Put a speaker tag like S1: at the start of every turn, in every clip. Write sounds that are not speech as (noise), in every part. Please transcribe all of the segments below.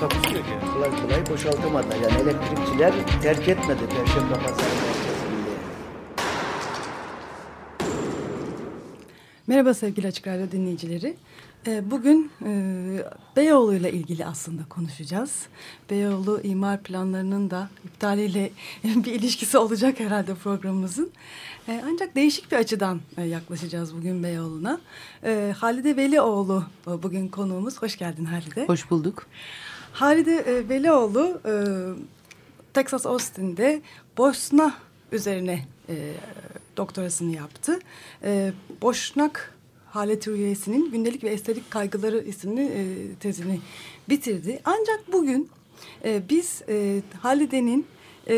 S1: Takusu yok yani.
S2: kolay kolay boşaltamadılar. Yani elektrikçiler terk etmedi Perşembe Pazarı merkezinde.
S3: Merhaba sevgili Açık Radyo dinleyicileri. Ee, Bugün e, Beyoğlu ile ilgili aslında konuşacağız. Beyoğlu imar planlarının da iptaliyle (laughs) bir ilişkisi olacak herhalde programımızın. E, Ancak değişik bir açıdan e, yaklaşacağız bugün Beyoğlu'na. E, Halide Velioğlu bugün konuğumuz. Hoş geldin Halide.
S4: Hoş bulduk.
S3: Halide e, Velioğlu e, Texas Austin'de Bosna üzerine e, doktorasını yaptı. E, Boşnak Halet Rüyesi'nin Gündelik ve Estetik Kaygıları isimli e, tezini bitirdi. Ancak bugün e, biz e, Halide'nin e,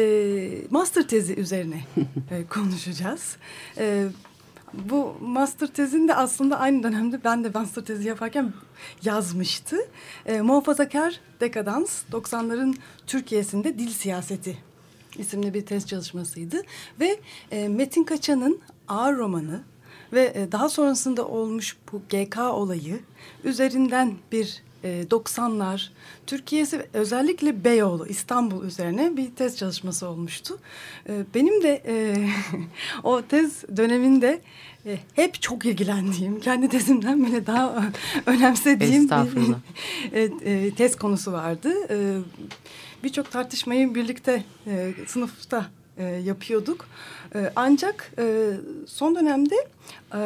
S3: master tezi üzerine (laughs) e, konuşacağız. E, bu master tezini de aslında aynı dönemde ben de master tezi yaparken yazmıştı. E, Muhafazakar Dekadans 90'ların Türkiye'sinde Dil Siyaseti isimli bir tez çalışmasıydı. Ve e, Metin Kaçan'ın ağır romanı ve e, daha sonrasında olmuş bu GK olayı üzerinden bir e, 90'lar Türkiye'si özellikle Beyoğlu İstanbul üzerine bir tez çalışması olmuştu. E, benim de e, (laughs) o tez döneminde e, hep çok ilgilendiğim, kendi tezimden bile daha (laughs) önemsediğim bir e, (laughs) e, tez konusu vardı. E, Birçok tartışmayı birlikte e, sınıfta e, yapıyorduk. E, ancak e, son dönemde e,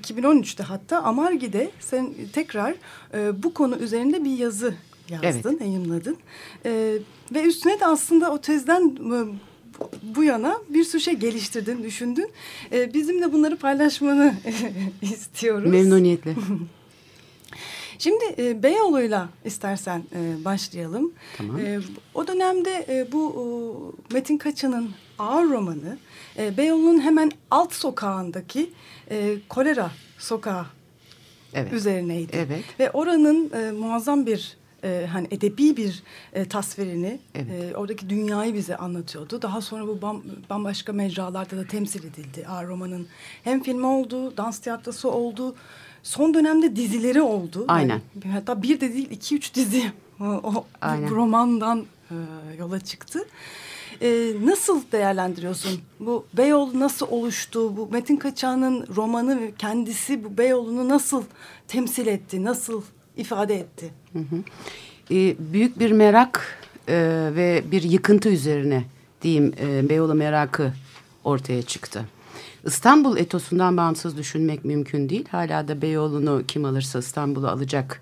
S3: 2013'te hatta Amargi'de sen tekrar e, bu konu üzerinde bir yazı yazdın, yayınladın. E, ve üstüne de aslında o tezden e, bu yana bir sürü şey geliştirdin, düşündün. E, bizimle bunları paylaşmanı (laughs) istiyoruz.
S4: Memnuniyetle. (laughs)
S3: Şimdi e, Beyoğlu'yla istersen e, başlayalım.
S4: Tamam.
S3: E, o dönemde e, bu e, Metin Kaçan'ın ağır romanı e, Beyoğlu'nun hemen alt sokağındaki e, kolera sokağı
S4: Evet.
S3: üzerineydi.
S4: Evet.
S3: Ve oranın e, muazzam bir e, hani edebi bir e, tasvirini,
S4: Evet.
S3: e, oradaki dünyayı bize anlatıyordu. Daha sonra bu bam, bambaşka mecralarda da temsil edildi. Ağır romanın hem filmi oldu, dans tiyatrosu oldu. Son dönemde dizileri oldu.
S4: Aynen.
S3: Yani, hatta bir de değil iki üç dizi o,
S4: Aynen.
S3: romandan e, yola çıktı. E, nasıl değerlendiriyorsun? Bu Beyoğlu nasıl oluştu? Bu Metin Kaçağ'ın romanı ve kendisi bu Beyoğlu'nu nasıl temsil etti? Nasıl ifade etti?
S4: Ee, büyük bir merak e, ve bir yıkıntı üzerine diyeyim e, Beyoğlu merakı ortaya çıktı. İstanbul etosundan bağımsız düşünmek mümkün değil. Hala da Beyoğlu'nu kim alırsa İstanbul'u alacak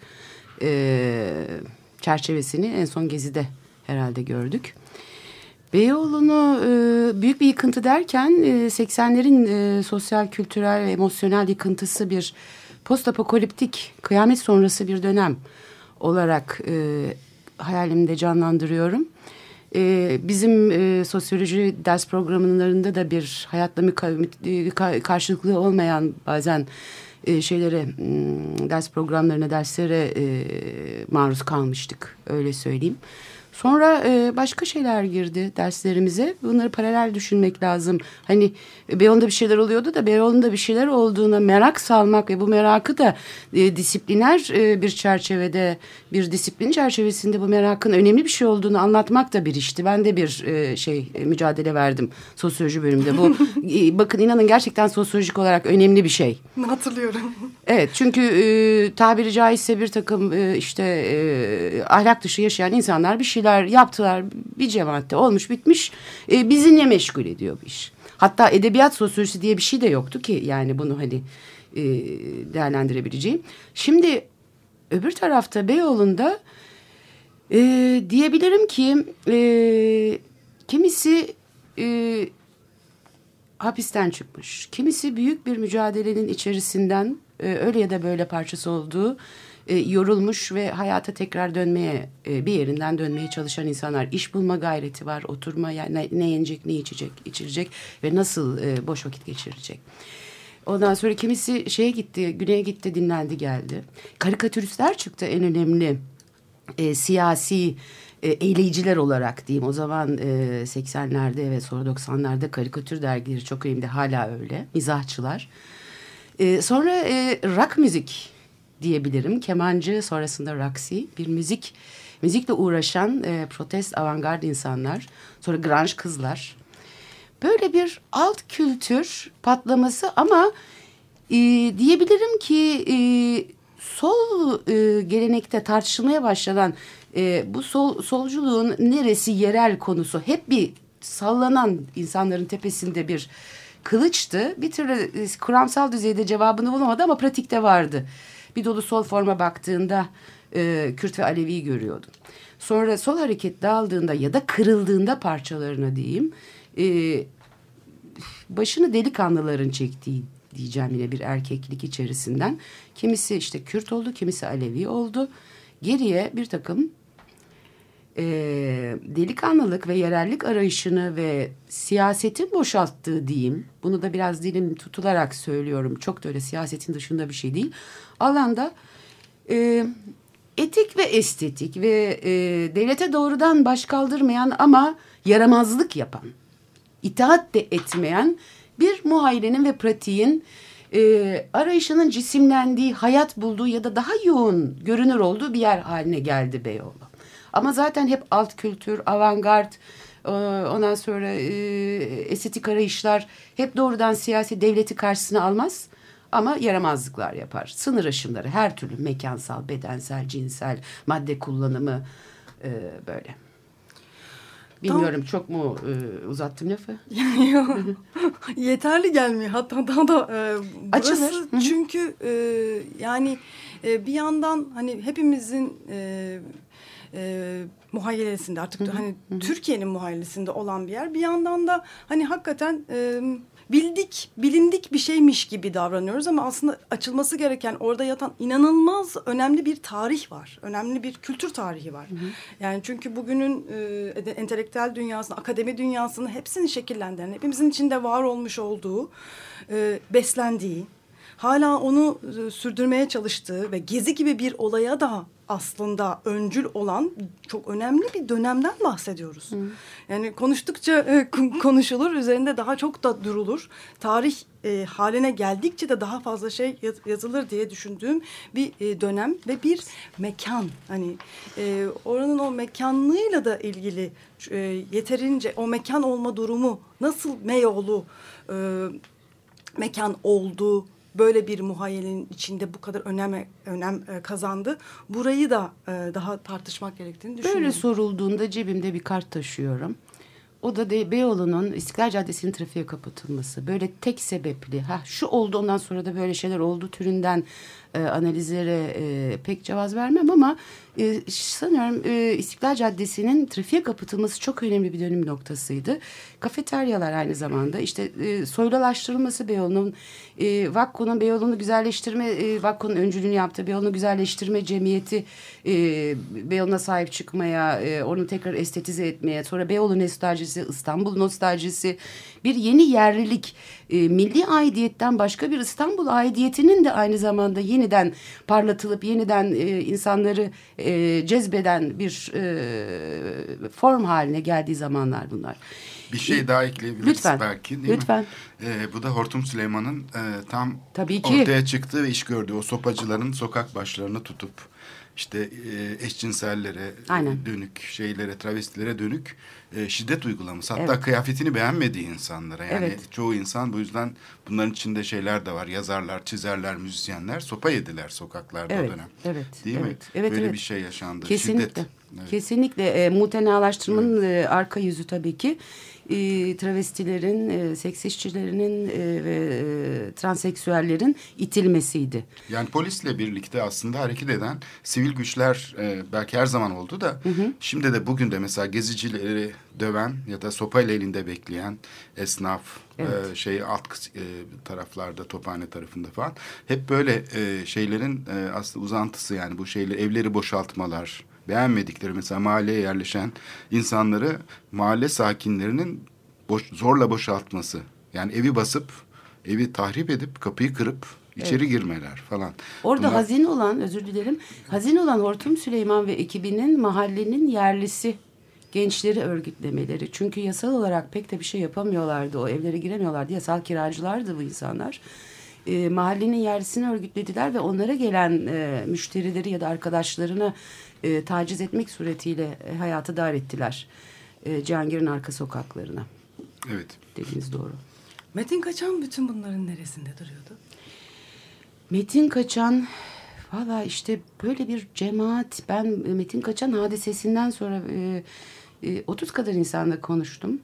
S4: e, çerçevesini en son Gezi'de herhalde gördük. Beyoğlu'nu e, büyük bir yıkıntı derken e, 80'lerin e, sosyal, kültürel emosyonel yıkıntısı bir postapokaliptik kıyamet sonrası bir dönem olarak e, hayalimde canlandırıyorum. E, bizim e, sosyoloji ders programlarında da bir hayatla müka- ka- karşılıklı olmayan bazen e, şeylere m, ders programlarına derslere e, maruz kalmıştık öyle söyleyeyim. Sonra e, başka şeyler girdi derslerimize. Bunları paralel düşünmek lazım. Hani Beyoğlu'nda bir şeyler oluyordu da Beyoğlu'nda bir şeyler olduğuna merak salmak ve bu merakı da e, disipliner e, bir çerçevede, bir disiplin çerçevesinde bu merakın önemli bir şey olduğunu anlatmak da bir işti. Ben de bir e, şey e, mücadele verdim sosyoloji bölümünde. Bu (laughs) e, bakın inanın gerçekten sosyolojik olarak önemli bir şey.
S3: Hatırlıyorum.
S4: Evet çünkü e, tabiri caizse bir takım e, işte e, ahlak dışı yaşayan insanlar bir şeyler yaptılar bir cemaatte olmuş bitmiş e, bizi ne meşgul ediyor bu iş. Hatta edebiyat sosyolojisi diye bir şey de yoktu ki yani bunu hani e, değerlendirebileceğim. Şimdi öbür tarafta Beyoğlu'nda e, diyebilirim ki e, kimisi e, hapisten çıkmış. Kimisi büyük bir mücadelenin içerisinden e, öyle ya da böyle parçası olduğu e, yorulmuş ve hayata tekrar dönmeye e, bir yerinden dönmeye çalışan insanlar. İş bulma gayreti var, oturma yani ne, ne yenecek, ne içecek, içirecek ve nasıl e, boş vakit geçirecek. Ondan sonra kimisi şeye gitti, güneye gitti, dinlendi geldi. Karikatüristler çıktı en önemli e, siyasi e, eğleyiciler olarak diyeyim. O zaman e, 80'lerde ve sonra 90'larda karikatür dergileri çok önemli. Hala öyle. Mizahçılar. E, sonra e, rock müzik diyebilirim. Kemancı sonrasında Roxy. Bir müzik müzikle uğraşan e, protest avantgard insanlar. Sonra grunge kızlar. Böyle bir alt kültür patlaması ama e, diyebilirim ki e, sol e, gelenekte tartışılmaya başlanan e, bu sol, solculuğun neresi yerel konusu hep bir sallanan insanların tepesinde bir kılıçtı. Bir türlü e, kuramsal düzeyde cevabını bulamadı ama pratikte vardı. Bir dolu sol forma baktığında e, Kürt ve Alevi'yi görüyordum. Sonra sol hareket dağıldığında ya da kırıldığında parçalarına diyeyim e, başını delikanlıların çektiği diyeceğim yine bir erkeklik içerisinden. Kimisi işte Kürt oldu, kimisi Alevi oldu. Geriye bir takım e, delikanlılık ve yerellik arayışını ve siyasetin boşalttığı diyeyim. Bunu da biraz dilim tutularak söylüyorum. Çok da öyle siyasetin dışında bir şey değil. Alanda e, etik ve estetik ve e, devlete doğrudan baş kaldırmayan ama yaramazlık yapan, itaat de etmeyen bir muhayrenin ve pratiğin e, arayışının cisimlendiği, hayat bulduğu ya da daha yoğun görünür olduğu bir yer haline geldi Beyoğlu. Ama zaten hep alt kültür, avantgard, e, ondan sonra e, estetik arayışlar hep doğrudan siyasi devleti karşısına almaz. Ama yaramazlıklar yapar. Sınır aşımları her türlü mekansal, bedensel, cinsel, madde kullanımı e, böyle. Bilmiyorum çok mu e, uzattım lafı?
S3: Yok. (laughs) Yeterli gelmiyor. Hatta daha da e, burası
S4: Açılır.
S3: Çünkü e, yani e, bir yandan hani hepimizin e, e, muhayyelesinde artık da hani Türkiye'nin muhayyelesinde olan bir yer. Bir yandan da hani hakikaten e, bildik, bilindik bir şeymiş gibi davranıyoruz ama aslında açılması gereken orada yatan inanılmaz önemli bir tarih var. Önemli bir kültür tarihi var. Yani çünkü bugünün e, entelektüel dünyasını, akademi dünyasını hepsini şekillendiren, hepimizin içinde var olmuş olduğu, e, beslendiği, hala onu e, sürdürmeye çalıştığı ve gezi gibi bir olaya da aslında öncül olan çok önemli bir dönemden bahsediyoruz. Yani konuştukça e, kon- konuşulur, üzerinde daha çok da durulur. Tarih e, haline geldikçe de daha fazla şey yaz- yazılır diye düşündüğüm bir e, dönem ve bir mekan. Hani e, oranın o mekanlığıyla da ilgili e, yeterince o mekan olma durumu nasıl Beyoğlu e, mekan oldu böyle bir muhayyelin içinde bu kadar önem önem e, kazandı. Burayı da e, daha tartışmak gerektiğini düşünüyorum.
S4: Böyle sorulduğunda cebimde bir kart taşıyorum. O da de Beyoğlu'nun İstiklal Caddesi'nin trafiğe kapatılması. Böyle tek sebepli. Ha şu oldu ondan sonra da böyle şeyler oldu türünden e, analizlere e, pek cevaz vermem ama e, sanıyorum e, İstiklal Caddesi'nin trafiğe kapatılması çok önemli bir dönüm noktasıydı. Kafeteryalar aynı zamanda işte e, soylulaştırılması Beyoğlu'nun e, Vakko'nun Beyoğlu'nu güzelleştirme e, Vakko'nun öncülüğünü yaptığı Beyoğlu'nu güzelleştirme cemiyeti e, Beyoğlu'na sahip çıkmaya e, onu tekrar estetize etmeye sonra Beyoğlu nostaljisi İstanbul nostaljisi bir yeni yerlilik e, milli aidiyetten başka bir İstanbul aidiyetinin de aynı zamanda yeniden parlatılıp yeniden e, insanları e, cezbeden bir e, form haline geldiği zamanlar bunlar.
S5: Bir şey daha ekleyebiliriz
S4: Lütfen.
S5: belki değil
S4: Lütfen.
S5: mi? Ee, bu da Hortum Süleyman'ın e, tam
S4: Tabii ki.
S5: ortaya çıktığı ve iş gördüğü o sopacıların sokak başlarını tutup işte e, eşcinsellere
S4: Aynen.
S5: dönük şeylere travestilere dönük e, şiddet uygulaması. Hatta
S4: Evet.
S5: kıyafetini beğenmediği insanlara yani
S4: Evet.
S5: çoğu insan bu yüzden bunların içinde şeyler de var. Yazarlar, çizerler, müzisyenler sopa yediler sokaklarda
S4: Evet,
S5: o dönem.
S4: evet,
S5: Değil
S4: evet,
S5: mi?
S4: evet,
S5: Böyle
S4: evet.
S5: bir şey yaşandı.
S4: Kesinlikle.
S5: Şiddet.
S4: Kesinlikle e, mutenalaştırmanın e, arka yüzü tabii ki. E, travestilerin, e, seks işçilerinin e, ve e, transseksüellerin itilmesiydi.
S5: Yani polisle birlikte aslında hareket eden sivil güçler e, belki her zaman oldu da şimdi de bugün de mesela gezicileri döven ya da sopayla elinde bekleyen esnaf e, şey alt e, taraflarda Tophane tarafında falan hep böyle e, şeylerin e, aslında uzantısı yani bu şeyler evleri boşaltmalar beğenmedikleri mesela mahalleye yerleşen insanları mahalle sakinlerinin boş, zorla boşaltması yani evi basıp evi tahrip edip kapıyı kırıp içeri girmeler falan.
S4: Orada
S5: Bunlar-
S4: hazin olan, özür dilerim, hazin olan Hortum Süleyman ve ekibinin mahallenin yerlisi gençleri örgütlemeleri. Çünkü yasal olarak pek de bir şey yapamıyorlardı. O evlere giremiyorlardı. Yasal kiracılardı bu insanlar. E, mahallenin yerlisini örgütlediler ve onlara gelen e, müşterileri ya da arkadaşlarını e, taciz etmek suretiyle e, hayatı dar ettiler. E, Cihangir'in arka sokaklarına.
S5: Evet.
S4: Dediğiniz doğru.
S3: Metin Kaçan bütün bunların neresinde duruyordu?
S4: Metin Kaçan valla işte böyle bir cemaat ben Metin Kaçan hadisesinden sonra e, e, 30 kadar insanla konuştum.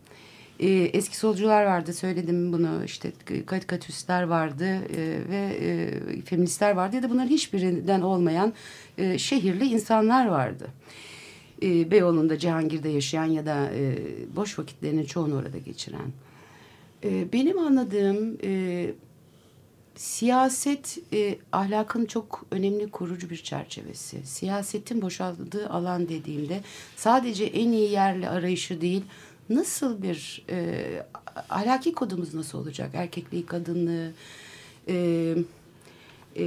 S4: E, eski solcular vardı söyledim bunu işte karikatüristler vardı e, ve e, feministler vardı ya da bunların hiçbirinden olmayan e, şehirli insanlar vardı. E, Beyoğlu'nda Cihangir'de yaşayan ya da e, boş vakitlerinin çoğunu orada geçiren. E, benim anladığım e, Siyaset e, ahlakın çok önemli kurucu bir çerçevesi. Siyasetin boşaldığı alan dediğimde sadece en iyi yerli arayışı değil, nasıl bir e, ahlaki kodumuz nasıl olacak? Erkekliği, kadınlığı, e, e,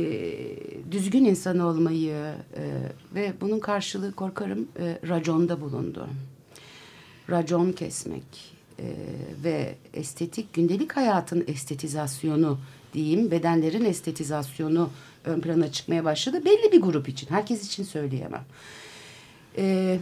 S4: düzgün insan olmayı e, ve bunun karşılığı korkarım e, raconda bulundu. Racon kesmek e, ve estetik gündelik hayatın estetizasyonu diyeyim bedenlerin estetizasyonu ön plana çıkmaya başladı. Belli bir grup için herkes için söyleyemem. E,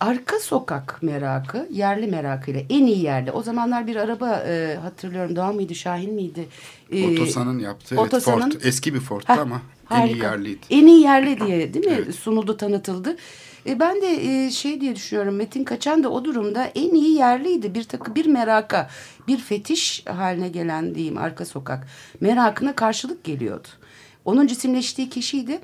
S4: arka sokak merakı yerli merakıyla en iyi yerde. O zamanlar bir araba e, hatırlıyorum Doğan mıydı Şahin miydi? E,
S5: Otosan'ın yaptığı evet,
S4: Otosan'ın-
S5: Ford. Eski bir Ford'tu
S4: Heh,
S5: ama en iyi
S4: harika.
S5: yerliydi.
S4: En iyi yerli diye değil mi
S5: Evet.
S4: sunuldu tanıtıldı. E, ben de e, şey diye düşünüyorum Metin Kaçan da o durumda en iyi yerliydi. Bir takı bir meraka bir fetiş haline gelen diyeyim arka sokak merakına karşılık geliyordu. Onun cisimleştiği kişiydi.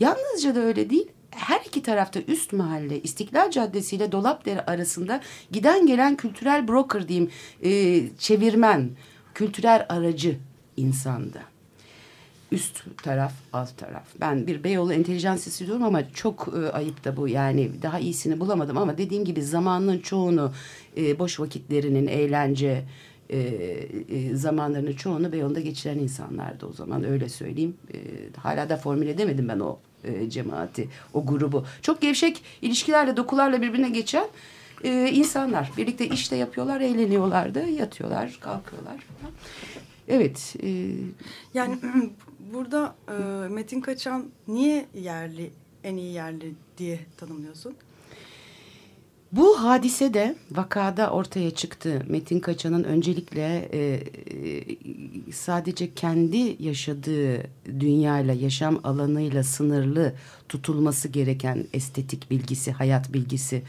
S4: Yalnızca da öyle değil her iki tarafta üst mahalle İstiklal Caddesi ile Dolapdere arasında giden gelen kültürel broker diyeyim e, çevirmen kültürel aracı insandı üst taraf alt taraf. Ben bir Beyoğlu entelijansisi diyorum ama çok e, ayıp da bu yani daha iyisini bulamadım ama dediğim gibi zamanın çoğunu e, boş vakitlerinin eğlence e, e, zamanlarının çoğunu Beyoğlu'nda geçiren insanlardı o zaman öyle söyleyeyim. E, hala da formüle edemedim ben o e, cemaati o grubu. Çok gevşek ilişkilerle dokularla birbirine geçen e, insanlar. Birlikte işte yapıyorlar eğleniyorlardı yatıyorlar kalkıyorlar. Evet. E,
S3: Yani (clears throat) burada e, Metin Kaçan niye yerli, en iyi yerli diye tanımlıyorsun?
S4: Bu hadise de vakada ortaya çıktı. Metin Kaçan'ın öncelikle e, e, sadece kendi yaşadığı dünyayla, yaşam alanıyla sınırlı tutulması gereken estetik bilgisi, hayat bilgisi,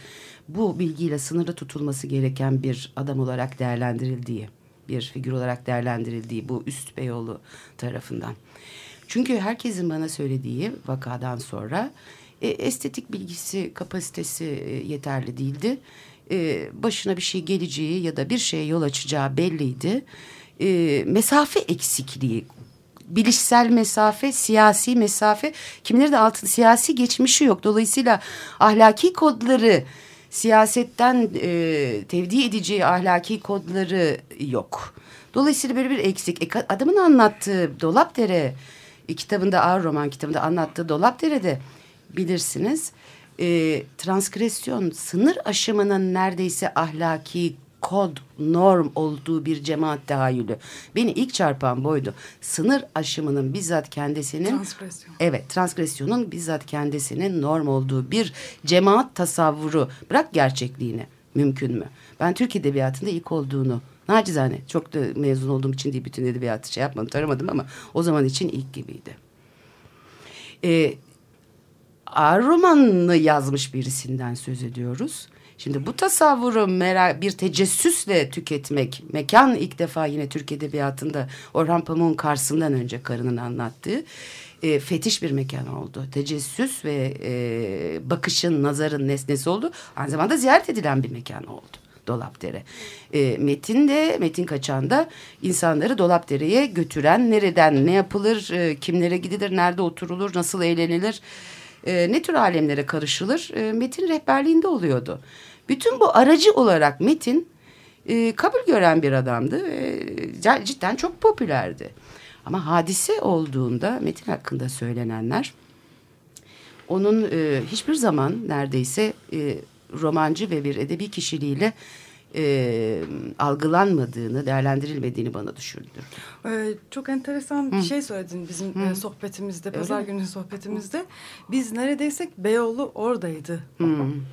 S4: bu bilgiyle sınırlı tutulması gereken bir adam olarak değerlendirildiği, bir figür olarak değerlendirildiği bu üst Beyoğlu tarafından. Çünkü herkesin bana söylediği vakadan sonra e, estetik bilgisi, kapasitesi e, yeterli değildi. E, başına bir şey geleceği ya da bir şeye yol açacağı belliydi. E, mesafe eksikliği, bilişsel mesafe, siyasi mesafe, kimileri de altın siyasi geçmişi yok. Dolayısıyla ahlaki kodları siyasetten e, tevdi edeceği ahlaki kodları yok. Dolayısıyla böyle bir eksik. E, adamın anlattığı Dolapdere e, kitabında ağır roman kitabında anlattığı Dolapdere'de bilirsiniz e, transgresyon sınır aşımının neredeyse ahlaki kod, norm olduğu bir cemaat tahayyülü. Beni ilk çarpan buydu. Sınır aşımının bizzat kendisinin...
S3: Transgresyon.
S4: Evet, transgresyonun bizzat kendisinin norm olduğu bir cemaat tasavvuru. Bırak gerçekliğini. Mümkün mü? Ben Türk Edebiyatı'nda ilk olduğunu nacizane çok da mezun olduğum için değil bütün edebiyatı şey yapmadım taramadım ama o zaman için ilk gibiydi. Ee, ağır romanını yazmış birisinden söz ediyoruz. Şimdi bu tasavvuru merak, bir tecessüsle tüketmek, mekan ilk defa yine Türk Edebiyatı'nda Orhan Pamuk'un Kars'ından önce karının anlattığı e, fetiş bir mekan oldu. Tecessüs ve e, bakışın, nazarın nesnesi oldu. Aynı zamanda ziyaret edilen bir mekan oldu. Dolapdere. E, Metin de, Metin Kaçan da insanları Dolapdere'ye götüren, nereden ne yapılır, e, kimlere gidilir, nerede oturulur, nasıl eğlenilir, e, ne tür alemlere karışılır e, Metin rehberliğinde oluyordu. Bütün bu aracı olarak Metin e, kabul gören bir adamdı. E, cidden çok popülerdi. Ama hadise olduğunda Metin hakkında söylenenler onun e, hiçbir zaman neredeyse e, romancı ve bir edebi kişiliğiyle e, algılanmadığını, değerlendirilmediğini bana düşündürdü.
S3: Ee, çok enteresan bir şey söyledin bizim e, sohbetimizde, pazar günü sohbetimizde. Biz neredeysek Beyoğlu oradaydı.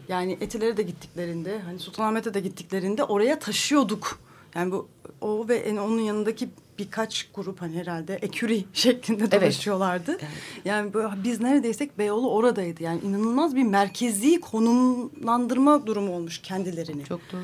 S3: Yani Etiler'e de gittiklerinde, hani Sultanahmet'e de gittiklerinde oraya taşıyorduk. Yani bu o ve en onun yanındaki birkaç grup hani herhalde eküri şeklinde dolaşıyorlardı. Evet. Yani bu, biz neredeysek Beyoğlu oradaydı. Yani inanılmaz bir merkezi konumlandırma durumu olmuş kendilerini.
S4: Çok doğru.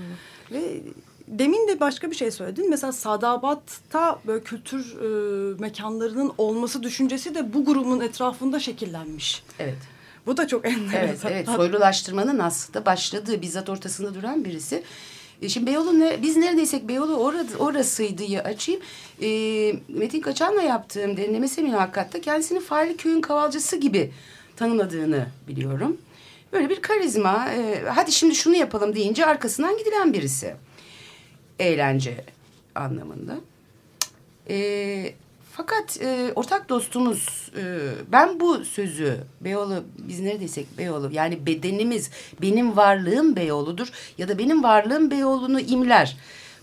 S3: Ve demin de başka bir şey söyledin. Mesela Sadabat'ta böyle kültür e, mekanlarının olması düşüncesi de bu grubun etrafında şekillenmiş.
S4: Evet.
S3: Bu da çok enteresan.
S4: Evet, evet. Soylulaştırmanın aslında başladığı bizzat ortasında duran birisi. E, şimdi Beyoğlu ne, biz neredeysek Beyoğlu orası, orasıydı ya açayım. E, Metin Kaçan'la yaptığım deneme seminakatta kendisini Farlı Köy'ün kavalcısı gibi tanımladığını biliyorum. Böyle bir karizma. E, hadi şimdi şunu yapalım deyince arkasından gidilen birisi. Eğlence anlamında. E, fakat e, ortak dostumuz e, ben bu sözü Beyoğlu biz neredeysek Beyoğlu yani bedenimiz benim varlığım Beyoğlu'dur ya da benim varlığım Beyoğlu'nu imler.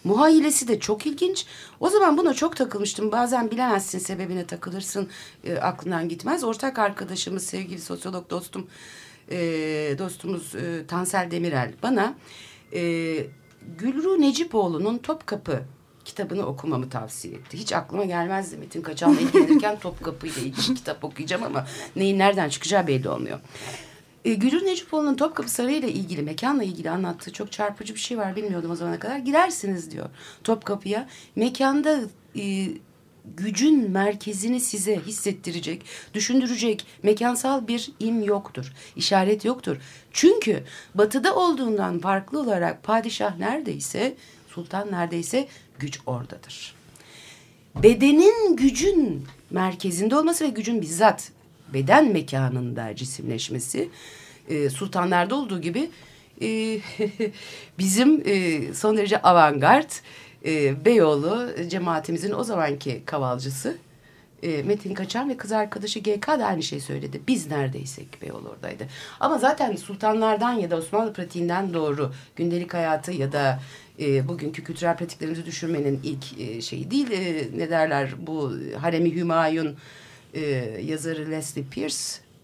S4: Muhayyilesi de çok ilginç. O zaman buna çok takılmıştım. Bazen bilemezsin sebebine takılırsın e, aklından gitmez. Ortak arkadaşımız sevgili sosyolog dostum e, dostumuz e, Tansel Demirel bana e, Gülru Necipoğlu'nun Topkapı kitabını okumamı tavsiye etti. Hiç aklıma gelmezdi Metin Kaçan'la ilgilenirken (laughs) Topkapı ile ilgili kitap okuyacağım ama neyin nereden çıkacağı belli olmuyor. E, Gülür Necipoğlu'nun Topkapı Sarayı ile ilgili, mekanla ilgili anlattığı çok çarpıcı bir şey var bilmiyordum o zamana kadar. Girersiniz diyor Topkapı'ya. Mekanda e, gücün merkezini size hissettirecek, düşündürecek mekansal bir im yoktur, işaret yoktur. Çünkü batıda olduğundan farklı olarak padişah neredeyse, sultan neredeyse güç oradadır. Bedenin gücün merkezinde olması ve gücün bizzat beden mekanında cisimleşmesi e, sultanlarda olduğu gibi e, (laughs) bizim e, son derece avantgard e, Beyoğlu cemaatimizin o zamanki kavalcısı e, Metin Kaçan ve kız arkadaşı GK da aynı şey söyledi. Biz neredeysek Beyoğlu oradaydı. Ama zaten sultanlardan ya da Osmanlı pratiğinden doğru gündelik hayatı ya da e, bugünkü kültürel pratiklerimizi düşürmenin ilk e, şeyi değil. E, ne derler bu Haremi Hümayun e, yazarı Leslie Pierce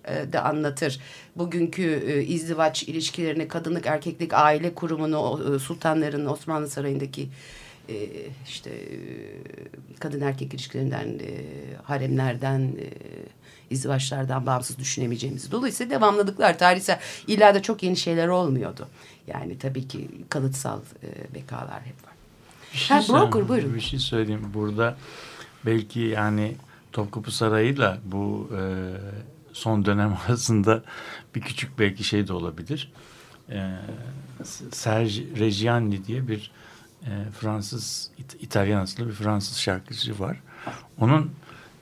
S4: e, de anlatır. Bugünkü e, izdivaç ilişkilerini, kadınlık, erkeklik, aile kurumunu, e, sultanların Osmanlı Sarayı'ndaki e, işte e, kadın erkek ilişkilerinden, e, haremlerden, e, izdivaçlardan bağımsız düşünemeyeceğimizi. Dolayısıyla devamladıklar. Tarihsel illa da çok yeni şeyler olmuyordu. Yani tabii ki kalıtsal e, bekalar hep var.
S6: Bir şey,
S4: ha, broker, buyurun.
S6: bir şey söyleyeyim. Burada belki yani Topkapı Sarayı'yla bu e, son dönem (laughs) arasında bir küçük belki şey de olabilir. E, Serge Reggiani diye bir e, Fransız, İt İtalyan asıllı bir Fransız şarkıcı var. Onun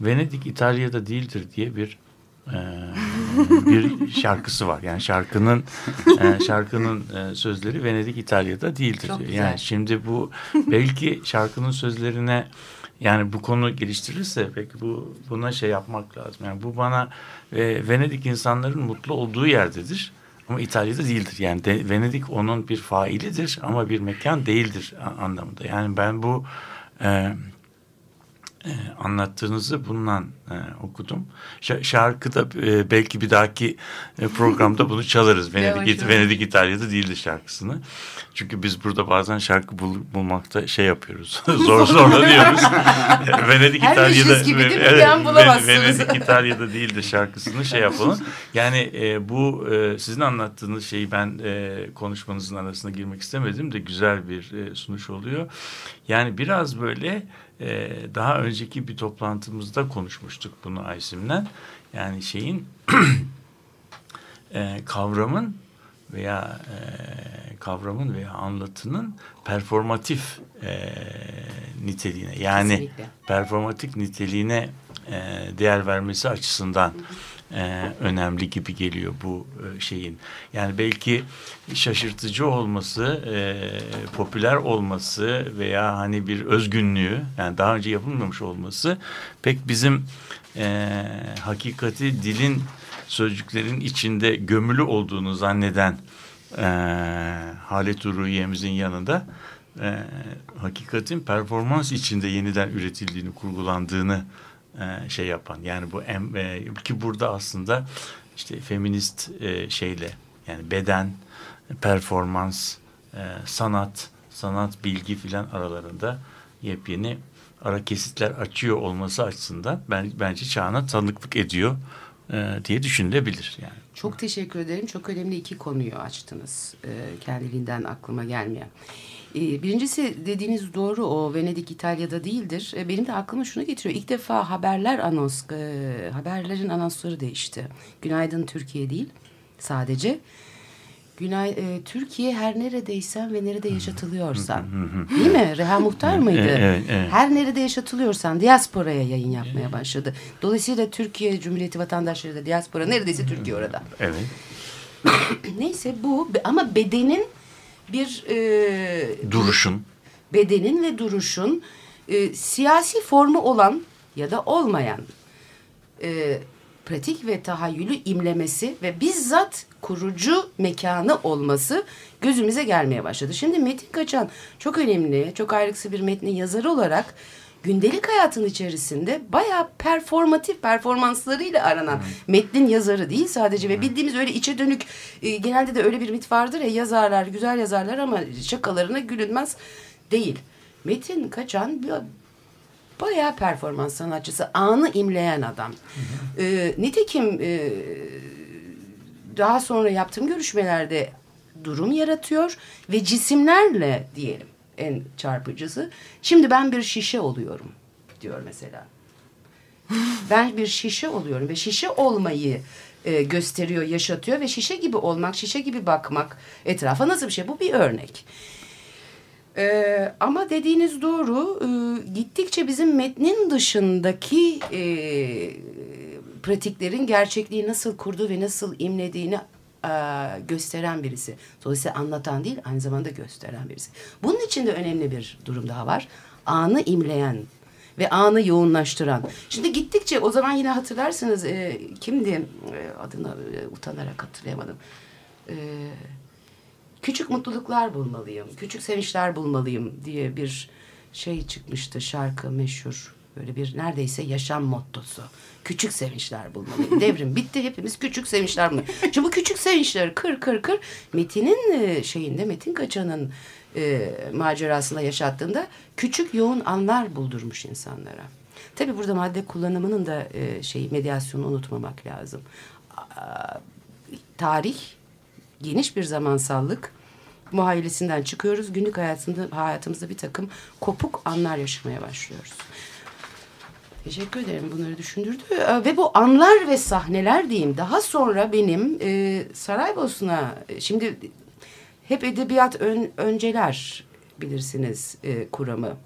S6: Venedik İtalya'da değildir diye bir e, (laughs) bir şarkısı var. Yani şarkının e, şarkının e, sözleri Venedik İtalya'da değildir Çok diyor. Güzel. Yani şimdi bu belki şarkının sözlerine yani bu konu geliştirirse peki bu buna şey yapmak lazım. Yani bu bana e, Venedik insanların mutlu olduğu yerdedir. Ama İtalya'da değildir. Yani de, Venedik onun bir failidir ama bir mekan değildir anlamında. Yani ben bu e, anlattığınızı bundan e, okudum. Ş- şarkıda e, belki bir dahaki e, programda bunu çalarız. (laughs) Venedik. Venedik İtalya'da değildi şarkısını. Çünkü biz burada bazen şarkı bul- bulmakta şey yapıyoruz. (laughs) Zor zorlanıyoruz. (laughs) Venedik
S4: Her
S6: İtalya'da
S4: gibi değil mi?
S6: evet,
S4: bulamazsınız.
S6: Venedik İtalya'da değildi şarkısını şey yapalım. Yani e, bu e, sizin anlattığınız şeyi ben e, konuşmanızın arasına girmek istemedim de güzel bir e, sunuş oluyor. Yani biraz böyle e, daha önceki bir toplantımızda konuşmuştuk bunu Aysim'le. Yani şeyin (clears throat) e, kavramın veya e, kavramın veya anlatının performatif e, niteliğine yani
S4: Kesinlikle.
S6: performatif niteliğine e, değer vermesi açısından e, önemli gibi geliyor bu e, şeyin. Yani belki şaşırtıcı olması, e, popüler olması veya hani bir özgünlüğü yani daha önce yapılmamış olması pek bizim e, hakikati dilin sözcüklerin içinde gömülü olduğunu zanneden e, Halet Uruyiye'mizin yanında e, hakikatin performans içinde yeniden üretildiğini, kurgulandığını e, şey yapan. Yani bu em, e, ki burada aslında işte feminist e, şeyle yani beden, performans, sanat, sanat bilgi filan aralarında yepyeni ara kesitler açıyor olması açısından ben bence çağına tanıklık ediyor e, diye düşünülebilir yani.
S4: Çok teşekkür ederim. Çok önemli iki konuyu açtınız. E, kendiliğinden aklıma gelmeyen. E, birincisi dediğiniz doğru o Venedik İtalya'da değildir. E, benim de aklıma şunu getiriyor. İlk defa haberler anons, e, haberlerin anonsları değişti. Günaydın Türkiye değil sadece. Günay, e, Türkiye her neredeysen ve nerede yaşatılıyorsan. Değil mi? Reha Muhtar mıydı?
S6: Evet, evet.
S4: Her nerede yaşatılıyorsan diasporaya yayın yapmaya başladı. Dolayısıyla Türkiye Cumhuriyeti vatandaşları da diaspora neredeyse Türkiye orada.
S6: Evet. (coughs)
S4: Neyse bu ama bedenin bir e,
S6: Duruşun.
S4: bedenin ve duruşun e, siyasi formu olan ya da olmayan e, pratik ve tahayyülü imlemesi ve bizzat kurucu mekanı olması gözümüze gelmeye başladı. Şimdi Metin Kaçan çok önemli, çok ayrıksı bir metnin yazarı olarak gündelik hayatın içerisinde bayağı performatif performanslarıyla aranan metnin yazarı değil sadece ve bildiğimiz öyle içe dönük e, genelde de öyle bir mit vardır ya yazarlar güzel yazarlar ama şakalarına gülünmez değil. Metin Kaçan bir- bayağı performans sanatçısı anı imleyen adam. Ee, nitekim e, daha sonra yaptığım görüşmelerde durum yaratıyor ve cisimlerle diyelim en çarpıcısı. Şimdi ben bir şişe oluyorum diyor mesela. (laughs) Ben bir şişe oluyorum ve şişe olmayı e, gösteriyor, yaşatıyor ve şişe gibi olmak, şişe gibi bakmak etrafa nasıl bir şey? Bu bir örnek. Ee, ama dediğiniz doğru. Ee, gittikçe bizim metnin dışındaki e, pratiklerin gerçekliği nasıl kurduğu ve nasıl imlediğini e, gösteren birisi. Dolayısıyla anlatan değil, aynı zamanda gösteren birisi. Bunun için de önemli bir durum daha var. Anı imleyen ve anı yoğunlaştıran. Şimdi gittikçe o zaman yine hatırlarsınız e, kimdi E, adını e, utanarak hatırlayamadım. E, küçük mutluluklar bulmalıyım, küçük sevinçler bulmalıyım diye bir şey çıkmıştı şarkı meşhur. Böyle bir neredeyse yaşam mottosu. Küçük sevinçler bulmalıyım. (laughs) Devrim bitti hepimiz küçük sevinçler bulmalıyız. Şimdi bu küçük sevinçleri kır kır kır Metin'in e, şeyinde Metin Kaçan'ın e, macerasında yaşattığında küçük yoğun anlar buldurmuş insanlara. Tabii burada madde kullanımının da e, şey medyasyonu unutmamak lazım. Tarih geniş bir zamansallık muhayyilesinden çıkıyoruz. Günlük hayatında, hayatımızda bir takım kopuk anlar yaşamaya başlıyoruz. Teşekkür ederim bunları düşündürdü. Ee, Ve bu anlar ve sahneler diyeyim. Daha sonra benim e, Saraybosna, e, şimdi hep edebiyat ön, önceler bilirsiniz e, kuramı.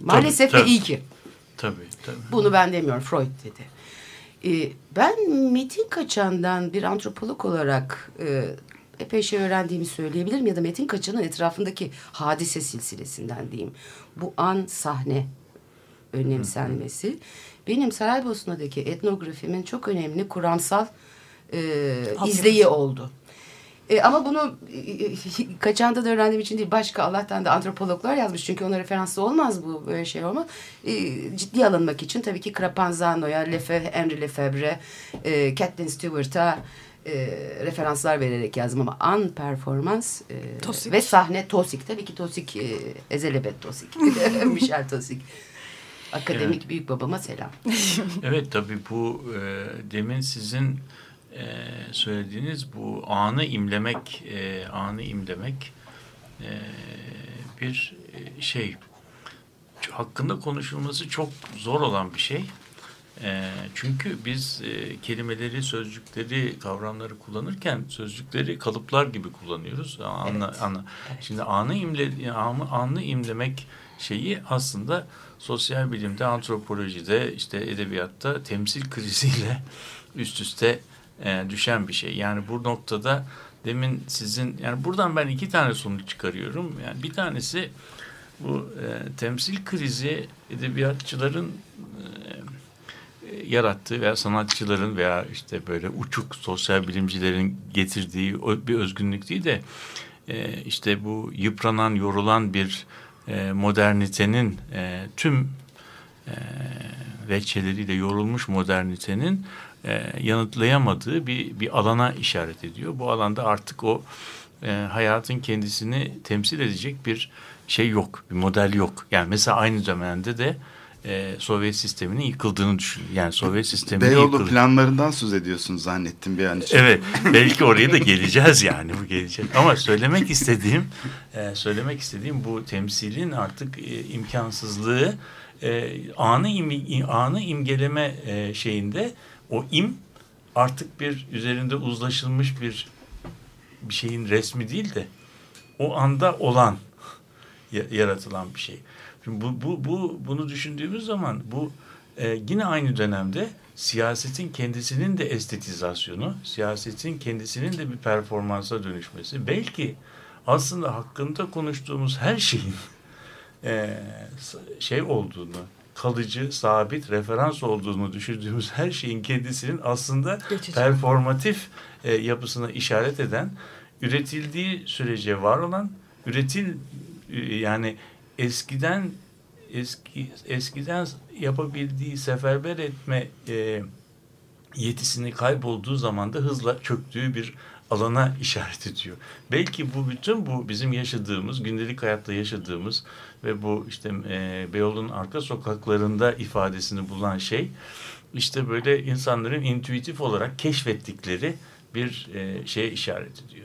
S4: Maalesef
S6: tabii.
S4: ve iyi ki.
S6: Tabii tabii.
S4: Bunu ben demiyorum Freud dedi. Ee, ben Metin Kaçan'dan bir antropolog olarak e, epey şey öğrendiğimi söyleyebilirim ya da Metin Kaçan'ın etrafındaki hadise silsilesinden diyeyim. Bu an sahne önemsenmesi benim Saraybosna'daki etnografimin çok önemli kuramsal e, izleyi oldu. E, ama bunu e, e, kaçanda da öğrendiğim için değil başka Allah'tan da antropologlar yazmış. Çünkü ona referanslı olmaz bu böyle şey olma. E, ciddi alınmak için tabii ki Crapanzano'ya, Lefe, Henry Lefebvre, e, Kathleen Stewart'a e, referanslar vererek yazdım ama an performans e,
S3: Tosik.
S4: ve sahne Tosik. Tabii ki Tosik, e, Ezelebet Tosik. (laughs) Michel Tosik. Akademik büyük babama selam. (laughs)
S6: Evet tabii bu e, demin sizin e, söylediğiniz bu anı imlemek, e, anı imlemek e, bir e, şey hakkında konuşulması çok zor olan bir şey. E, çünkü biz e, kelimeleri, sözcükleri, kavramları kullanırken sözcükleri kalıplar gibi kullanıyoruz. Anla,
S4: Evet.
S6: anla. Şimdi anı imle, anı, anı imlemek şeyi aslında sosyal bilimde, antropolojide, işte edebiyatta temsil kriziyle (laughs) üst üste e, düşen bir şey. Yani bu noktada demin sizin yani buradan ben iki tane sonuç çıkarıyorum. Yani bir tanesi bu e, temsil krizi edebiyatçıların e, e, yarattığı veya sanatçıların veya işte böyle uçuk sosyal bilimcilerin getirdiği bir özgünlük değil de e, işte bu yıpranan, yorulan bir e, modernitenin e, tüm e, veçeleriyle yorulmuş modernitenin e, yanıtlayamadığı bir, bir alana işaret ediyor. Bu alanda artık o e, hayatın kendisini temsil edecek bir şey yok, bir model yok. Yani mesela aynı dönemde de e, Sovyet sisteminin yıkıldığını düşün. Yani Sovyet sisteminin
S5: Beyoğlu
S6: yıkıldığını.
S5: planlarından söz ediyorsunuz zannettim bir an için.
S6: Evet, belki oraya da geleceğiz yani bu gelecek. Ama söylemek istediğim, e, söylemek istediğim bu temsilin artık e, imkansızlığı, e, anı im, anı imgeleme e, şeyinde o im artık bir üzerinde uzlaşılmış bir bir şeyin resmi değil de o anda olan ya- yaratılan bir şey. Şimdi bu, bu, bu bunu düşündüğümüz zaman bu e, yine aynı dönemde siyasetin kendisinin de estetizasyonu, siyasetin kendisinin de bir performansa dönüşmesi, belki aslında hakkında konuştuğumuz her şeyin (laughs) e, şey olduğunu, kalıcı, sabit, referans olduğunu düşündüğümüz her şeyin kendisinin aslında
S3: Geçici.
S6: performatif e, yapısına işaret eden, üretildiği sürece var olan, üretil e, yani eskiden eski eskiden yapabildiği seferber etme e, yetisini kaybolduğu zaman da hızla çöktüğü bir alana (laughs) işaret ediyor. Belki bu bütün bu bizim yaşadığımız, gündelik hayatta yaşadığımız ve bu işte e, Beyoğlu'nun arka sokaklarında ifadesini bulan şey işte böyle insanların intuitif olarak keşfettikleri bir e, şeye işaret ediyor.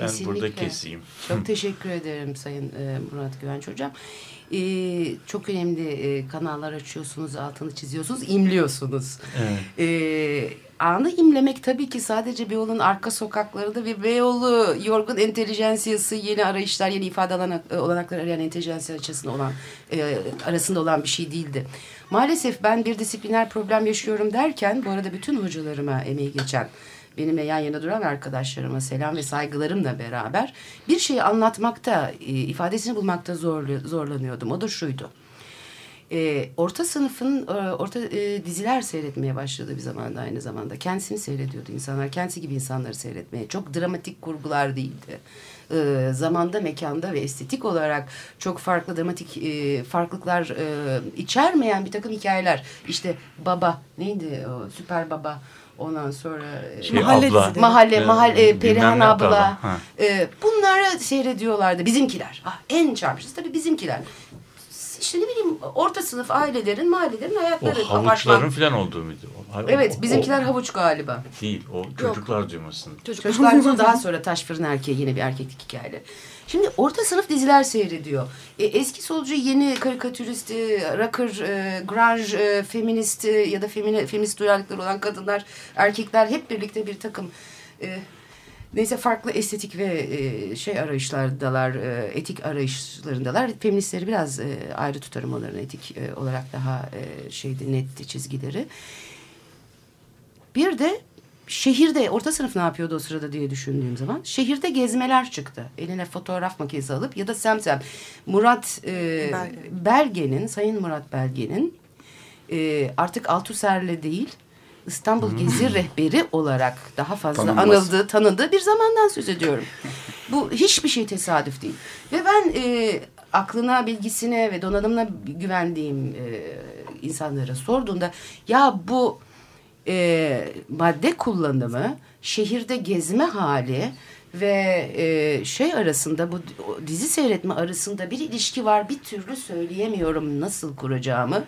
S6: Ben burada keseyim.
S4: Çok (laughs) teşekkür ederim Sayın e, Murat Güvenç Hocam. E, çok önemli e, kanallar açıyorsunuz, altını çiziyorsunuz, imliyorsunuz.
S6: Evet.
S4: E, anı imlemek tabii ki sadece Beyoğlu'nun arka sokaklarında ve Beyoğlu yorgun entelijensiyası, yeni arayışlar, yeni ifade olanak, e, olanakları arayan entelijensiya açısında olan, e, arasında olan bir şey değildi. Maalesef ben bir disipliner problem yaşıyorum derken, bu arada bütün hocalarıma emeği geçen, benimle yan yana duran arkadaşlarıma selam ve saygılarımla beraber bir şeyi anlatmakta, e, ifadesini bulmakta zorlanıyordum. O da şuydu. E, orta sınıfın e, orta diziler seyretmeye başladığı bir zamanda aynı zamanda kendisini seyrediyordu insanlar. Kendisi gibi insanları seyretmeye. Çok dramatik kurgular değildi. Zamanda, mekanda ve estetik olarak çok farklı dramatik farklılıklar içermeyen bir takım hikayeler. İşte baba neydi o süper baba ondan sonra e,
S6: Şey,
S3: Mahalle
S6: abla.
S3: dizileri.
S4: Mahalle,
S6: Ee,
S4: mahalle,
S6: bilmem
S4: Perihan abla.
S6: abla.
S4: E, bunları seyrediyorlardı. Bizimkiler. Ah, en çarpıcısı tabii bizimkiler. İşte ne bileyim orta sınıf ailelerin, mahallelerin
S6: O
S4: hayatları.
S6: havuçların
S4: apartman-
S6: falan olduğu muydu? O-
S4: Evet
S6: o-
S4: bizimkiler
S6: o-
S4: havuç galiba.
S6: değil. O çocuklar duymasın.
S4: Çocuklar (laughs) sonra daha sonra taş fırın erkeği yine bir erkeklik hikayeleri. Şimdi orta sınıf diziler seyrediyor. E, eski solcu yeni karikatürist, e, rocker, e, grunge, e, feminist e, ya da femini, feminist duyarlılıkları olan kadınlar, erkekler hep birlikte bir takım e, neyse farklı estetik ve e, şey arayışlardalar, e, etik arayışlarındalar. Feministleri biraz e, ayrı tutarım onların etik olarak daha şeydi netti çizgileri. Bir de şehirde orta sınıf ne yapıyordu o sırada diye düşündüğüm zaman şehirde gezmeler çıktı. Eline fotoğraf makinesi alıp ya da semsem Murat e,
S3: Belge.
S4: Belge'nin Sayın Murat Belge'nin e, artık Altuser'le değil İstanbul Gezi Rehberi olarak daha fazla
S5: Tanınmaz.
S4: anıldığı, tanındığı bir zamandan söz ediyorum. Bu hiçbir şey tesadüf değil. Ve ben e, aklına, bilgisine ve donanımına güvendiğim e, insanlara sorduğunda ya bu e, madde kullanımı, şehirde gezme hali ve e, şey arasında bu dizi seyretme arasında bir ilişki var. Bir türlü söyleyemiyorum nasıl kuracağımı.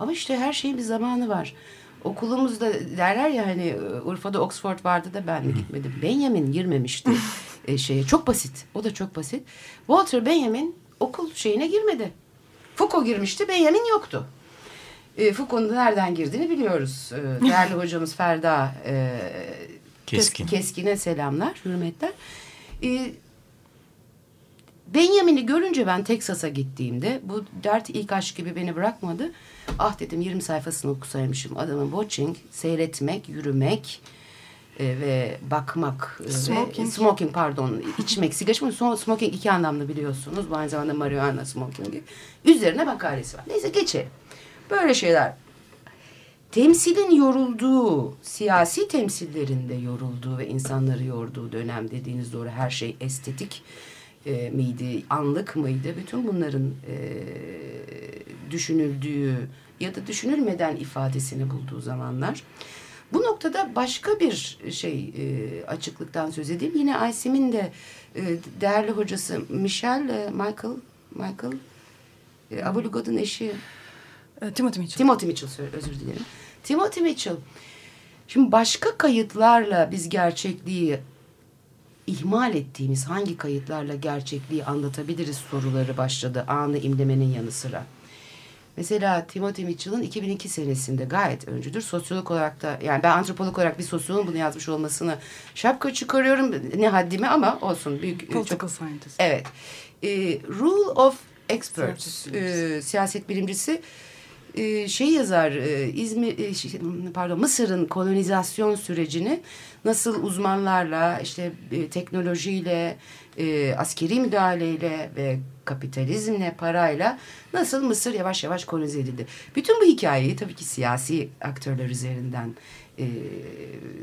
S4: Ama işte her şeyin bir zamanı var. Okulumuzda derler ya hani Urfa'da Oxford vardı da ben mi gitmedim. Benjamin girmemişti (laughs) e, şeye. Çok basit. O da çok basit. Walter Benjamin okul şeyine girmedi. Foucault girmişti. Benjamin yoktu. E, Foucault'un nereden girdiğini biliyoruz. E, (laughs) değerli hocamız Ferda e,
S6: Keskin.
S4: Keskin'e selamlar, hürmetler. E, Benjamin'i görünce ben Teksas'a gittiğimde bu dert ilk aşk gibi beni bırakmadı. Ah dedim 20 sayfasını okusaymışım. Adamın watching, seyretmek, yürümek e, ve bakmak. e, Ve,
S3: Smoking.
S4: smoking pardon. içmek, sigara içmek. Son- Smoking iki anlamda biliyorsunuz. Bu aynı zamanda marihuana smokingi. Üzerine makalesi var. Neyse geçelim. Böyle şeyler temsilin yorulduğu, siyasi temsillerinde yorulduğu ve insanları yorduğu dönem dediğiniz doğru her şey estetik e, miydi, anlık mıydı? Bütün bunların e, düşünüldüğü ya da düşünülmeden ifadesini bulduğu zamanlar. Bu noktada başka bir şey e, açıklıktan söz edeyim. Yine Aysim'in de e, değerli hocası Michel, e, Michael, Michael, e, Abulugod'un eşi
S3: Timothy Mitchell.
S4: Timothy Mitchell özür dilerim. Timothy Mitchell. Şimdi başka kayıtlarla biz gerçekliği ihmal ettiğimiz hangi kayıtlarla gerçekliği anlatabiliriz soruları başladı anı imlemenin yanı sıra. Mesela Timothy Mitchell'ın 2002 senesinde gayet öncüdür. Sosyolog olarak da yani ben antropolog olarak bir sosyologun bunu yazmış olmasını şapka çıkarıyorum ne haddime ama olsun büyük çok
S3: Political scientist.
S4: Evet. E, Rule of Experts, e, siyaset bilimcisi e, şey yazar, e, İzmir, e, şey, pardon Mısır'ın kolonizasyon sürecini nasıl uzmanlarla, işte e, teknolojiyle, askeri müdahaleyle ve kapitalizmle, parayla nasıl Mısır yavaş yavaş kolonize edildi. Bütün bu hikayeyi tabii ki siyasi aktörler üzerinden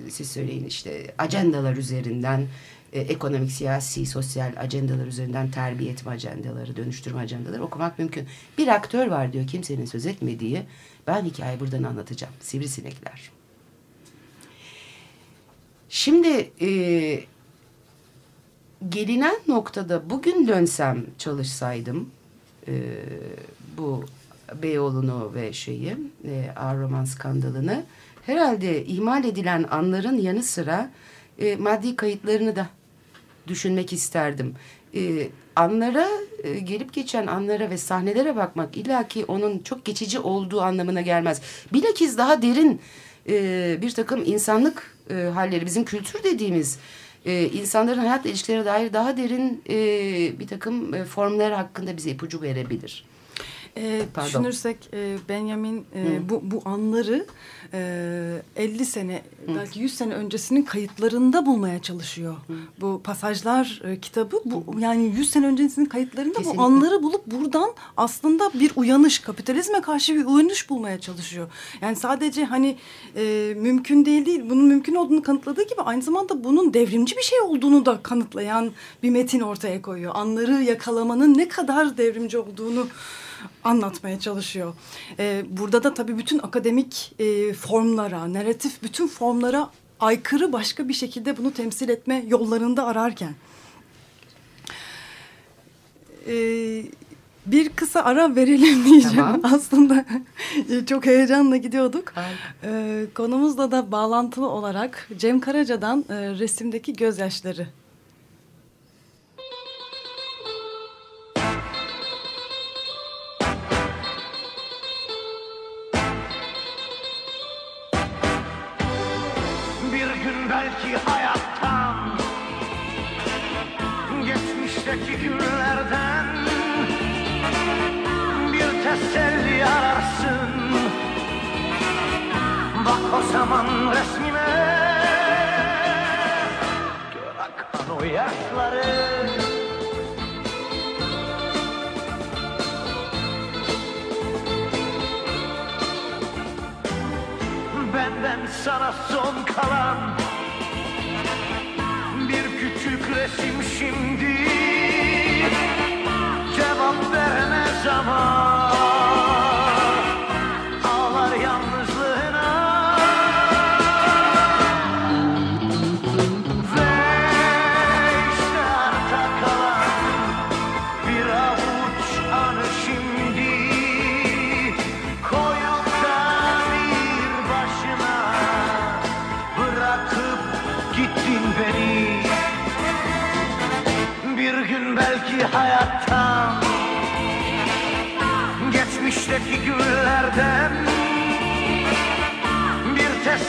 S4: siz söyleyin işte ajandalar üzerinden e, ekonomik, siyasi, sosyal ajandalar üzerinden terbiye etme ajandaları, dönüştürme ajandaları okumak mümkün. Bir aktör var diyor kimsenin söz etmediği. Ben hikayeyi buradan anlatacağım. Sivrisinekler. Şimdi e, gelinen noktada bugün dönsem çalışsaydım e, bu Beyoğlu'nu ve şeyi e, Ağır Roman skandalını herhalde ihmal edilen anların yanı sıra e, maddi kayıtlarını da düşünmek isterdim. E, anlara e, gelip geçen anlara ve sahnelere bakmak illaki onun çok geçici olduğu anlamına gelmez. Bilakis daha derin e, bir takım insanlık e, halleri bizim kültür dediğimiz e, insanların hayatla ilişkilerine dair daha derin e, bir takım e, formlar hakkında bize ipucu verebilir.
S3: E,
S4: Pardon.
S3: düşünürsek e, Benjamin e,
S4: Hı.
S3: bu, bu anları e, 50 sene belki 100 sene öncesinin kayıtlarında bulmaya çalışıyor. Bu pasajlar e, kitabı bu yani 100 sene öncesinin kayıtlarında
S4: Kesinlikle.
S3: bu anları bulup buradan aslında bir uyanış kapitalizme karşı bir uyanış bulmaya çalışıyor. Yani sadece hani e, mümkün değil değil bunun mümkün olduğunu kanıtladığı gibi aynı zamanda bunun devrimci bir şey olduğunu da kanıtlayan bir metin ortaya koyuyor. Anları yakalamanın ne kadar devrimci olduğunu anlatmaya çalışıyor. Ee, burada da tabii bütün akademik e, formlara, narratif bütün formlara aykırı başka bir şekilde bunu temsil etme yollarında ararken. Ee, bir kısa ara verelim diyeceğim.
S4: Tamam. (laughs)
S3: Aslında çok heyecanla gidiyorduk. Ee, konumuzla da bağlantılı olarak Cem Karaca'dan e, resimdeki gözyaşları
S7: belki hayattan. Geçmişteki günlerden Bir teselli ararsın. Bak o zaman resmime. Gör akan o yaşları. Benden sana son kalan küçük resim şimdi? Cevap veremez ama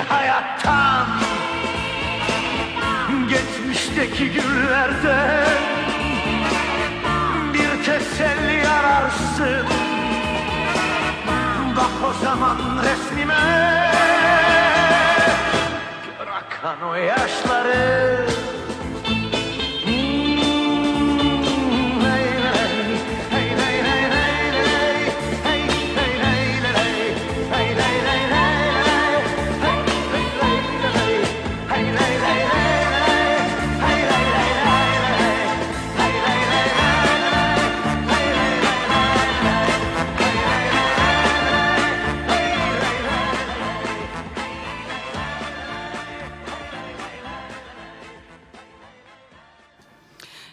S7: hayattan. Geçmişteki günlerden Bir teselli ararsın. Bak o zaman resmime. Gör akan o yaşları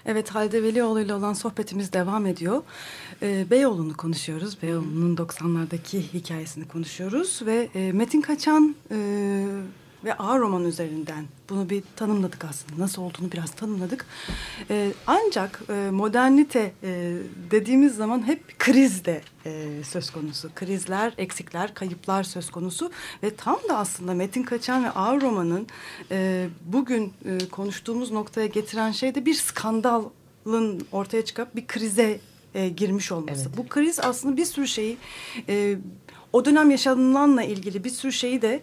S3: Evet Halide Velioğlu ile olan sohbetimiz devam ediyor. Ee, Beyoğlu'nu konuşuyoruz. Beyoğlu'nun 90'lardaki hikayesini konuşuyoruz. Ve e, Metin Kaçan e, ve ağır roman üzerinden bunu bir tanımladık aslında. Nasıl olduğunu biraz tanımladık. E, ancak e, modernite e, dediğimiz zaman hep kriz de e, söz konusu. Krizler, eksikler, kayıplar söz konusu. Ve tam da aslında Metin Kaçan ve ağır romanın e, bugün e, konuştuğumuz noktaya getiren şey de bir skandalın ortaya çıkıp bir krize e, girmiş olması. Bu kriz aslında bir sürü şeyi e, o dönem yaşanılanla ilgili bir sürü şeyi de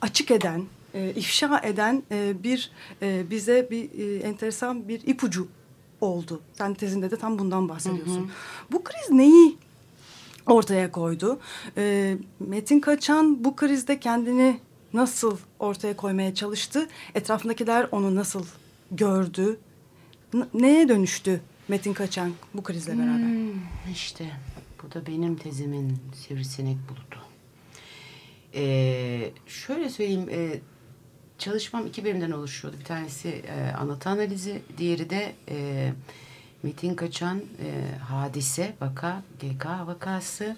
S3: açık eden, e, ifşa eden e, bir e, bize bir e, enteresan bir ipucu oldu. Sen tezinde de tam bundan bahsediyorsun. Bu kriz neyi ortaya koydu? E, Metin Kaçan bu krizde kendini nasıl ortaya koymaya çalıştı? Etrafındakiler onu nasıl gördü? N- neye dönüştü Metin Kaçan bu krizle beraber?
S4: Hmm, işte bu da benim tezimin sivrisinek bulutu. Ee, şöyle söyleyeyim, e, çalışmam iki bölümden oluşuyordu. Bir tanesi e, anlatı analizi, diğeri de e, Metin Kaçan e, hadise, vaka, GK vakası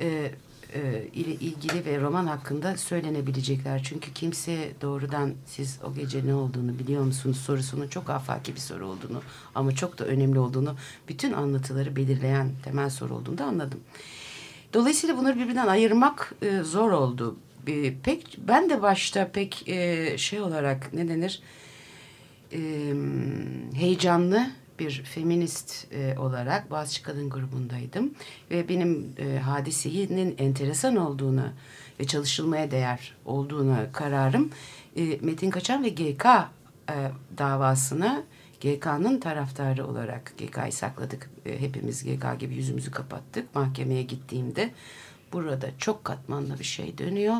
S4: e, e, ile ilgili ve roman hakkında söylenebilecekler. Çünkü kimse doğrudan siz o gece ne olduğunu biliyor musunuz sorusunun çok afaki bir soru olduğunu ama çok da önemli olduğunu bütün anlatıları belirleyen temel soru olduğunu da anladım. Dolayısıyla bunları birbirinden ayırmak e, zor oldu. E, pek ben de başta pek e, şey olarak ne denir e, heyecanlı bir feminist e, olarak Boğaziçi Kadın grubundaydım ve benim e, hadisenin enteresan olduğunu ve çalışılmaya değer olduğuna kararım e, Metin Kaçan ve GK e, davasına GK'nın taraftarı olarak GK'yı sakladık. E, hepimiz GK gibi yüzümüzü kapattık. Mahkemeye gittiğimde burada çok katmanlı bir şey dönüyor.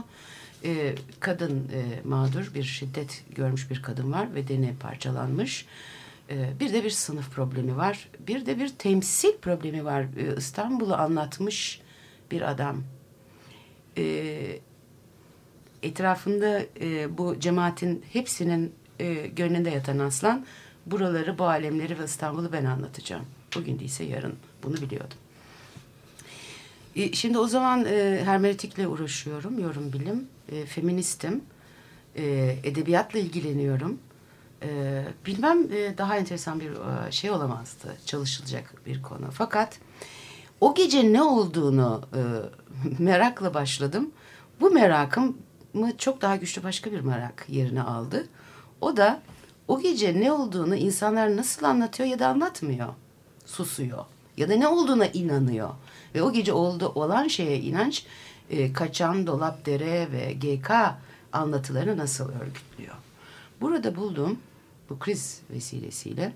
S4: E, kadın e, mağdur bir şiddet görmüş bir kadın var. Bedeni parçalanmış. E, bir de bir sınıf problemi var. Bir de bir temsil problemi var. E, İstanbul'u anlatmış bir adam. E, etrafında e, bu cemaatin hepsinin e, gönlünde yatan aslan buraları, bu alemleri ve İstanbul'u ben anlatacağım. Bugün değilse yarın bunu biliyordum. E, şimdi o zaman e, hermeneutikle uğraşıyorum, yorum bilim, e, feministim. E, edebiyatla ilgileniyorum. E, bilmem e, daha enteresan bir e, şey olamazdı. Çalışılacak bir konu. Fakat o gece ne olduğunu e, (laughs) merakla başladım. Bu merakım mı çok daha güçlü başka bir merak yerine aldı. O da o gece ne olduğunu insanlar nasıl anlatıyor ya da anlatmıyor. Susuyor. Ya da ne olduğuna inanıyor. Ve o gece oldu olan şeye inanç e, Kaçan, Dolapdere ve GK anlatılarını nasıl örgütlüyor. Burada bulduğum bu kriz vesilesiyle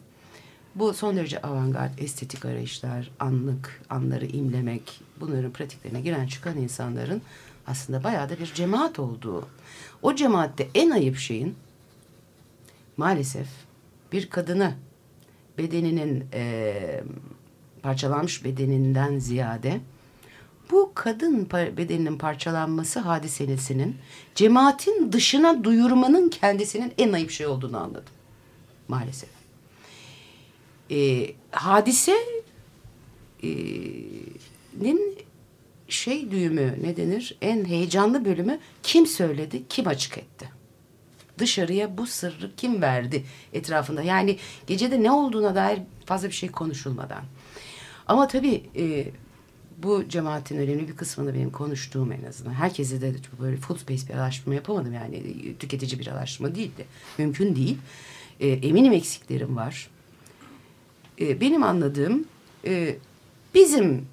S4: bu son derece avantgard estetik arayışlar, anlık, anları imlemek, bunların pratiklerine giren çıkan insanların aslında bayağı da bir cemaat olduğu. O cemaatte en ayıp şeyin maalesef bir kadını bedeninin eee, parçalanmış bedeninden ziyade bu kadın bedeninin parçalanması hadisenesinin cemaatin dışına duyurmanın kendisinin en ayıp şey olduğunu anladım. Maalesef. Ee, hadise e, şey düğümü ne denir en heyecanlı bölümü kim söyledi kim açık etti dışarıya bu sırrı kim verdi etrafında yani gecede ne olduğuna dair fazla bir şey konuşulmadan ama tabii e, bu cemaatin önemli bir kısmını benim konuştuğum en azından. Herkese de böyle full space bir araştırma yapamadım yani e, tüketici bir araştırma değildi. Mümkün değil. E, eminim eksiklerim var. E, benim anladığım e, bizim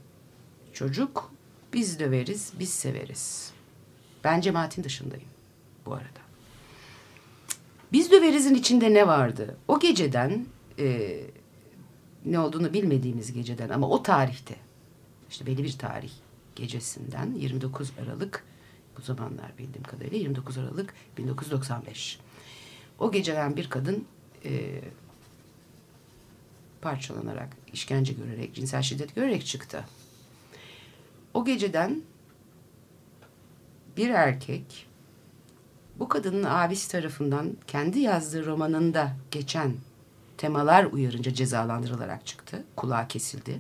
S4: çocuk biz döveriz, biz severiz. Ben cemaatin dışındayım bu arada. Biz döverizin içinde ne vardı? O geceden e, ne olduğunu bilmediğimiz geceden ama o tarihte işte belli bir tarih gecesinden 29 Aralık bu zamanlar bildiğim kadarıyla 29 Aralık 1995. O geceden bir kadın e, parçalanarak, işkence görerek, cinsel şiddet görerek çıktı. O geceden bir erkek bu kadının abisi tarafından kendi yazdığı romanında geçen temalar uyarınca cezalandırılarak çıktı. Kulağı kesildi.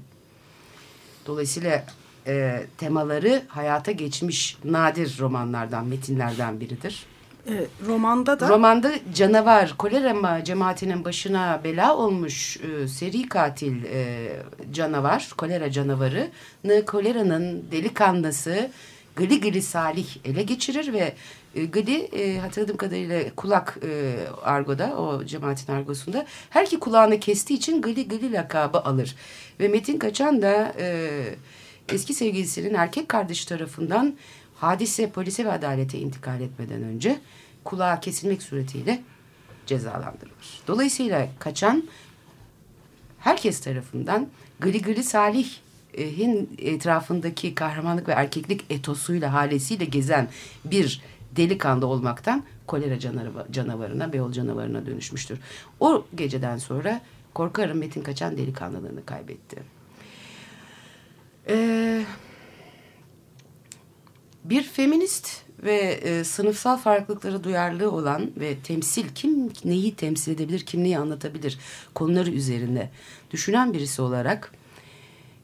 S4: Dolayısıyla e, temaları hayata geçmiş nadir romanlardan, metinlerden biridir.
S3: E, romanda da
S4: Romanda canavar, kolera ma- cemaatinin başına bela olmuş e, seri katil e, canavar, kolera canavarını koleranın delikanlısı Gli Gli Salih ele geçirir ve e, e, hatırladığım kadarıyla kulak e, argoda, o cemaatin argosunda her iki kulağını kestiği için Gli Gli lakabı alır. Ve Metin Kaçan da e, eski sevgilisinin erkek kardeşi tarafından hadise, polise ve adalete intikal etmeden önce kulağı kesilmek suretiyle cezalandırılır. Dolayısıyla kaçan herkes tarafından Gli Gli Salih'in etrafındaki kahramanlık ve erkeklik etosuyla, halesiyle gezen bir delikanlı olmaktan kolera canavarı, canavarına, Beyoğlu canavarına dönüşmüştür. O geceden sonra korkarım Metin Kaçan delikanlılığını kaybetti. Ee, bir feminist ve e, sınıfsal farklılıklara duyarlı olan ve temsil kim neyi temsil edebilir, kim neyi anlatabilir konuları üzerinde düşünen birisi olarak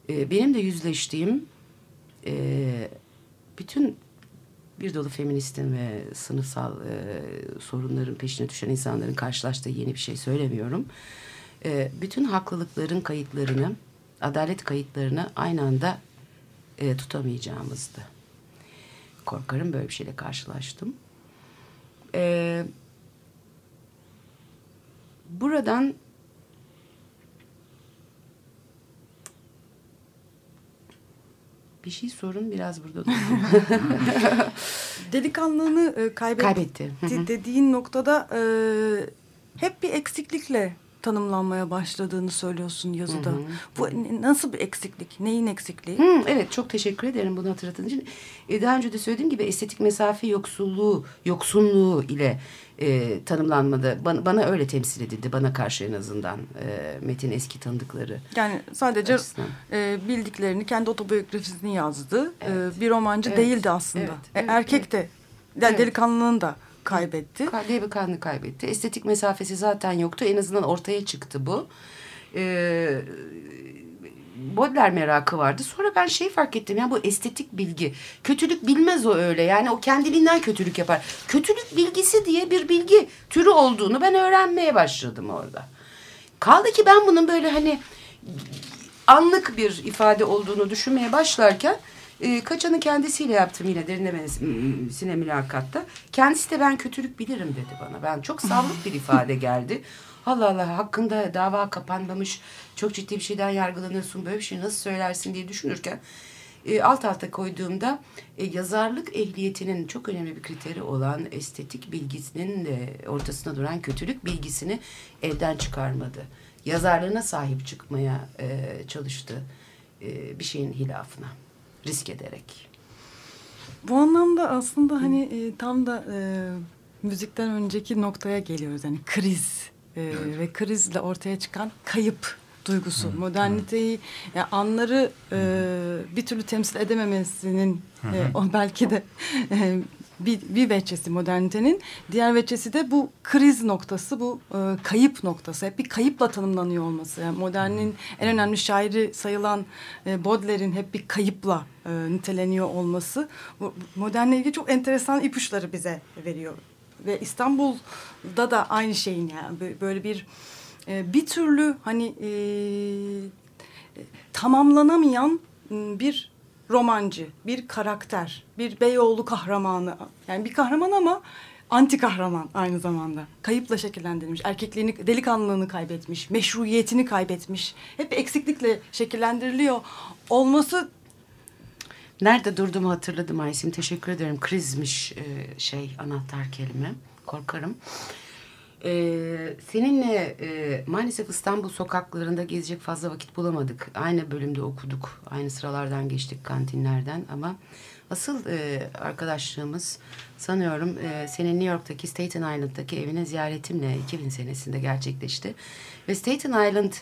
S4: e, benim de yüzleştiğim e, bütün bir dolu feministin ve sınıfsal e, sorunların peşine düşen insanların karşılaştığı yeni bir şey söylemiyorum. E, bütün haklılıkların kayıtlarını, adalet kayıtlarını aynı anda e, tutamayacağımızdı. Korkarım böyle bir şeyle karşılaştım. E, buradan bir şey sorun biraz burada (laughs) durdum.
S3: delikanlılığını e, kaybetti,
S4: Kaybetti. Hı hı.
S3: dediğin noktada e, hep bir eksiklikle tanımlanmaya başladığını söylüyorsun yazıda.
S4: Hı hı.
S3: Bu nasıl bir eksiklik? Neyin eksikliği?
S4: Hı, evet çok teşekkür ederim bunu hatırlattığın için. E, daha önce de söylediğim gibi estetik mesafe yoksulluğu, yoksunluğu ile e, tanımlanmadı. Bana, bana öyle temsil edildi. Bana karşı en azından e, Metin eski tanıdıkları.
S3: Yani sadece
S4: Açısından.
S3: e, bildiklerini kendi otobiyografisini yazdı.
S4: Evet.
S3: E, bir romancı
S4: Evet.
S3: değildi aslında.
S4: Evet,
S3: E,
S4: evet,
S3: erkek de yani
S4: Evet.
S3: delikanlılığını da kaybetti.
S4: Kalbiye kanını kaybetti. Estetik mesafesi zaten yoktu. En azından ortaya çıktı bu. e, Baudelaire merakı vardı. Sonra ben şey fark ettim ya bu estetik bilgi. Kötülük bilmez o öyle. Yani o kendiliğinden kötülük yapar. Kötülük bilgisi diye bir bilgi türü olduğunu ben öğrenmeye başladım orada. Kaldı ki ben bunun böyle hani anlık bir ifade olduğunu düşünmeye başlarken e, Kaçan'ı kendisiyle yaptım yine derinlemesine mülakatta. Kendisi de ben kötülük bilirim dedi bana. Ben çok savruk bir ifade geldi. (laughs) Allah Allah hakkında dava kapanmamış çok ciddi bir şeyden yargılanıyorsun böyle bir şey nasıl söylersin diye düşünürken e, alt alta koyduğumda e, yazarlık ehliyetinin çok önemli bir kriteri olan estetik bilgisinin de ortasına duran kötülük bilgisini elden çıkarmadı. Yazarlığına sahip çıkmaya e, çalıştı e, bir şeyin hilafına risk ederek.
S3: Bu anlamda aslında hani e, tam da e, müzikten önceki noktaya geliyoruz. Yani kriz e, ve krizle ortaya çıkan kayıp duygusu. Moderniteyi yani anları e, bir türlü temsil edememesinin e, o belki de e, bir, bir veçesi modernitenin. Diğer veçesi de bu kriz noktası, bu e, kayıp noktası. Hep bir kayıpla tanımlanıyor olması. Yani modernin en önemli şairi sayılan e, Baudelaire'in hep bir kayıpla e, niteleniyor olması. Bu, modernle ilgili çok enteresan ipuçları bize veriyor. Ve İstanbul'da da aynı şeyin yani Bö- böyle bir e, bir türlü hani e, tamamlanamayan m, bir romancı, bir karakter, bir Beyoğlu kahramanı. Yani bir kahraman ama anti kahraman aynı zamanda. Kayıpla şekillendirilmiş, erkekliğini, delikanlılığını kaybetmiş, meşruiyetini kaybetmiş. Hep eksiklikle şekillendiriliyor olması
S4: Nerede durduğumu hatırladım Aysim. Teşekkür ederim. Krizmiş e, şey anahtar kelime. Korkarım. Ee, seninle e, maalesef İstanbul sokaklarında gezecek fazla vakit bulamadık. Aynı bölümde okuduk. Aynı sıralardan geçtik kantinlerden ama asıl e, arkadaşlığımız sanıyorum e, senin New York'taki Staten Island'daki evine ziyaretimle 2000 senesinde gerçekleşti. Ve Staten Island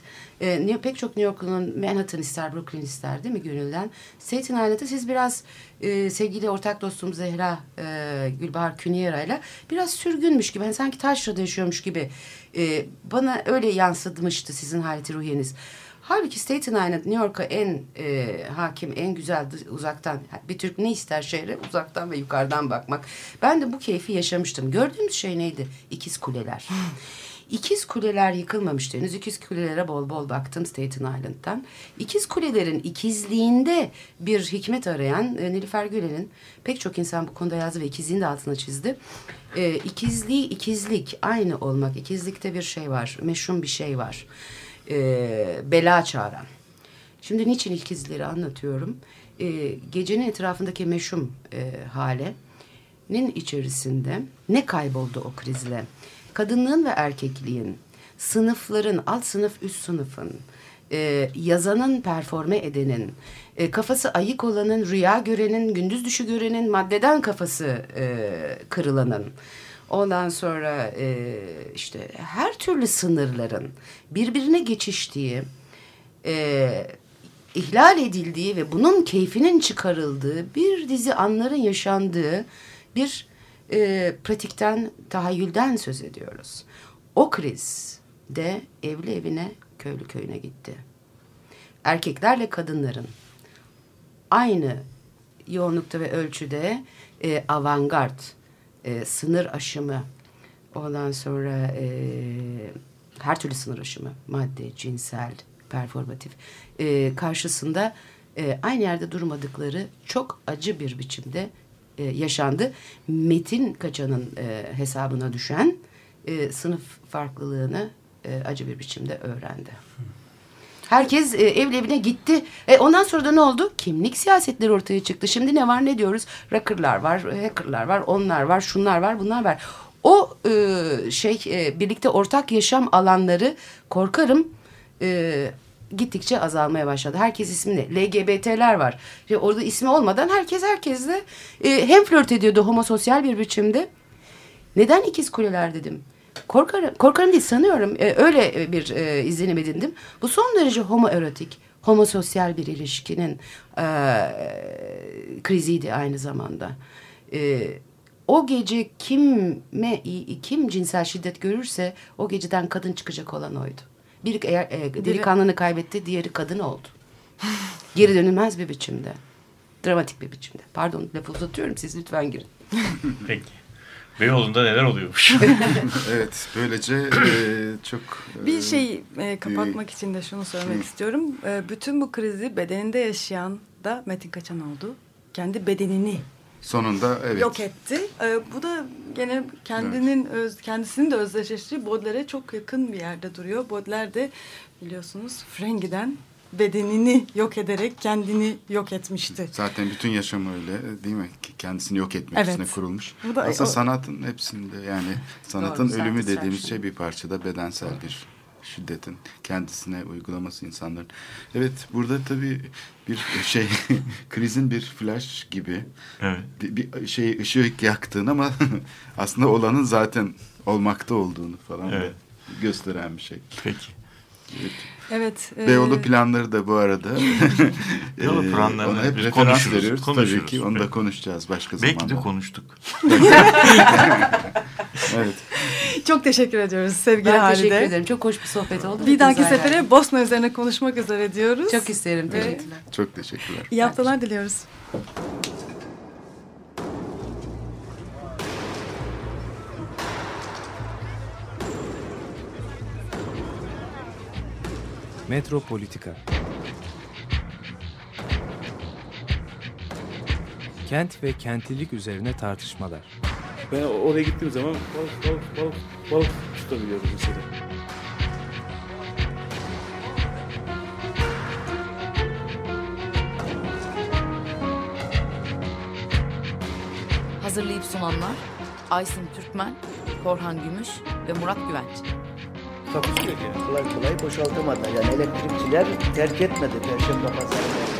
S4: e, pek çok New Yorklu'nun Manhattan ister, Brooklyn ister değil mi gönülden? Staten Island'da siz biraz e, sevgili ortak dostum Zehra e, Gülbahar Künyera ile biraz sürgünmüş gibi. Hani sanki taşrada yaşıyormuş gibi e, bana öyle yansıtmıştı sizin haleti ruhiyeniz. Halbuki Staten Island New York'a en e, hakim, en güzel uzaktan. Bir Türk ne ister şehre? Uzaktan ve yukarıdan bakmak. Ben de bu keyfi yaşamıştım. Gördüğümüz şey neydi? İkiz kuleler. (laughs) İkiz kuleler yıkılmamıştı henüz. İkiz kulelere bol bol baktım Staten Island'dan. İkiz kulelerin ikizliğinde bir hikmet arayan e, Nilüfer Gülen'in pek çok insan bu konuda yazdı ve ikizliğin de altına çizdi. E, ikizliği ikizlik aynı olmak. İkizlikte bir şey var. Meşhum bir şey var. E, bela çağıran. Şimdi niçin ikizleri anlatıyorum? E, gecenin etrafındaki meşhum e, halenin içerisinde ne kayboldu o krizle? Kadınlığın ve erkekliğin, sınıfların, alt sınıf, üst sınıfın, e, yazanın, performe edenin, e, kafası ayık olanın, rüya görenin, gündüz düşü görenin, maddeden kafası e, kırılanın, Ondan sonra e, işte her türlü sınırların birbirine geçiştiği, e, ihlal edildiği ve bunun keyfinin çıkarıldığı bir dizi anların yaşandığı bir e, pratikten, tahayyülden söz ediyoruz. O kriz de evli evine, köylü köyüne gitti. Erkeklerle kadınların aynı yoğunlukta ve ölçüde e, avantgard, e, sınır aşımı, ondan sonra e, her türlü sınır aşımı, madde, cinsel, performatif e, karşısında e, aynı yerde durmadıkları çok acı bir biçimde e, yaşandı. Metin Kaçan'ın e, hesabına düşen e, sınıf farklılığını e, acı bir biçimde öğrendi. Herkes e, evli evine gitti. E, ondan sonra da ne oldu? Kimlik siyasetleri ortaya çıktı. Şimdi ne var ne diyoruz? Rockerlar var, hackerlar var, onlar var, şunlar var, bunlar var. O e, şey e, birlikte ortak yaşam alanları korkarım e, gittikçe azalmaya başladı. Herkes ismini LGBT'ler var. İşte orada ismi olmadan herkes herkesle e, hem flört ediyordu homososyal bir biçimde. Neden ikiz kuleler dedim? Korkarım, korkarım değil sanıyorum. E, öyle bir e, izlenim edindim. Bu son derece homoerotik, homososyal bir ilişkinin e, kriziydi aynı zamanda. E, o gece kime kim cinsel şiddet görürse o geceden kadın çıkacak olan oydu. Bir eğer e, delikanlını kaybetti, diğeri kadın oldu. (laughs) Geri dönülmez bir biçimde. Dramatik bir biçimde. Pardon lafı uzatıyorum siz lütfen girin. (laughs)
S6: Peki. Beyoğlu'nda neler oluyormuş? (laughs)
S5: Evet, böylece e, çok... e,
S3: Bir şey e, kapatmak için de şunu söylemek
S5: Hı.
S3: istiyorum. E, bütün bu krizi bedeninde yaşayan da Metin Kaçan oldu. Kendi bedenini
S5: Sonunda evet.
S3: yok etti. E, bu da gene kendinin öz, kendisinin de özdeşleştiği Baudelaire'e çok yakın bir yerde duruyor. Baudelaire de biliyorsunuz Frengi'den bedenini yok ederek kendini yok etmişti.
S5: Zaten bütün yaşamı öyle değil mi? Kendisini yok etmek
S3: Evet.
S5: üstüne kurulmuş.
S3: Bu da-
S5: Aslında
S3: o-
S5: sanatın hepsinde yani sanatın
S4: Doğru,
S5: ölümü dediğimiz
S4: sen
S5: şey bir parçada bedensel bir şiddetin kendisine uygulaması insanların. Evet burada tabii bir şey (laughs) krizin bir flash gibi
S6: evet.
S5: bir, bir şey ışık yaktığın ama (laughs) aslında olanın zaten olmakta olduğunu falan
S6: Evet.
S5: gösteren bir şey.
S6: Peki.
S3: Evet. e,
S5: Beyoğlu planları da bu arada. (laughs)
S6: Beyoğlu
S5: eee,
S6: planlarını
S5: ona hep
S6: referans
S5: referans
S6: veriyoruz,
S5: veriyoruz. Tabii ki onu da konuşacağız başka
S6: Belki
S5: zamanda.
S6: de konuştuk.
S5: Evet. (laughs)
S3: Çok teşekkür ediyoruz sevgili
S4: Ben
S3: Halide.
S4: teşekkür ederim. Çok hoş bir sohbet oldu.
S3: Bir dahaki sefere
S4: hayran.
S3: Bosna üzerine konuşmak üzere diyoruz.
S4: Çok isterim.
S3: Ve-
S4: Teşekkürler.
S5: Çok teşekkürler.
S3: İyi haftalar diliyoruz.
S8: Metropolitika Kent ve kentlilik üzerine tartışmalar.
S1: Ben oraya gittiğim zaman balık balık balık balık tutabiliyorum mesela.
S9: Hazırlayıp sunanlar Aysin Türkmen, Korhan Gümüş ve Murat Güvenç.
S1: Takusu yok yani.
S2: Kolay kolay boşaltamadılar. Yani elektrikçiler terk etmedi Perşembe Pazarı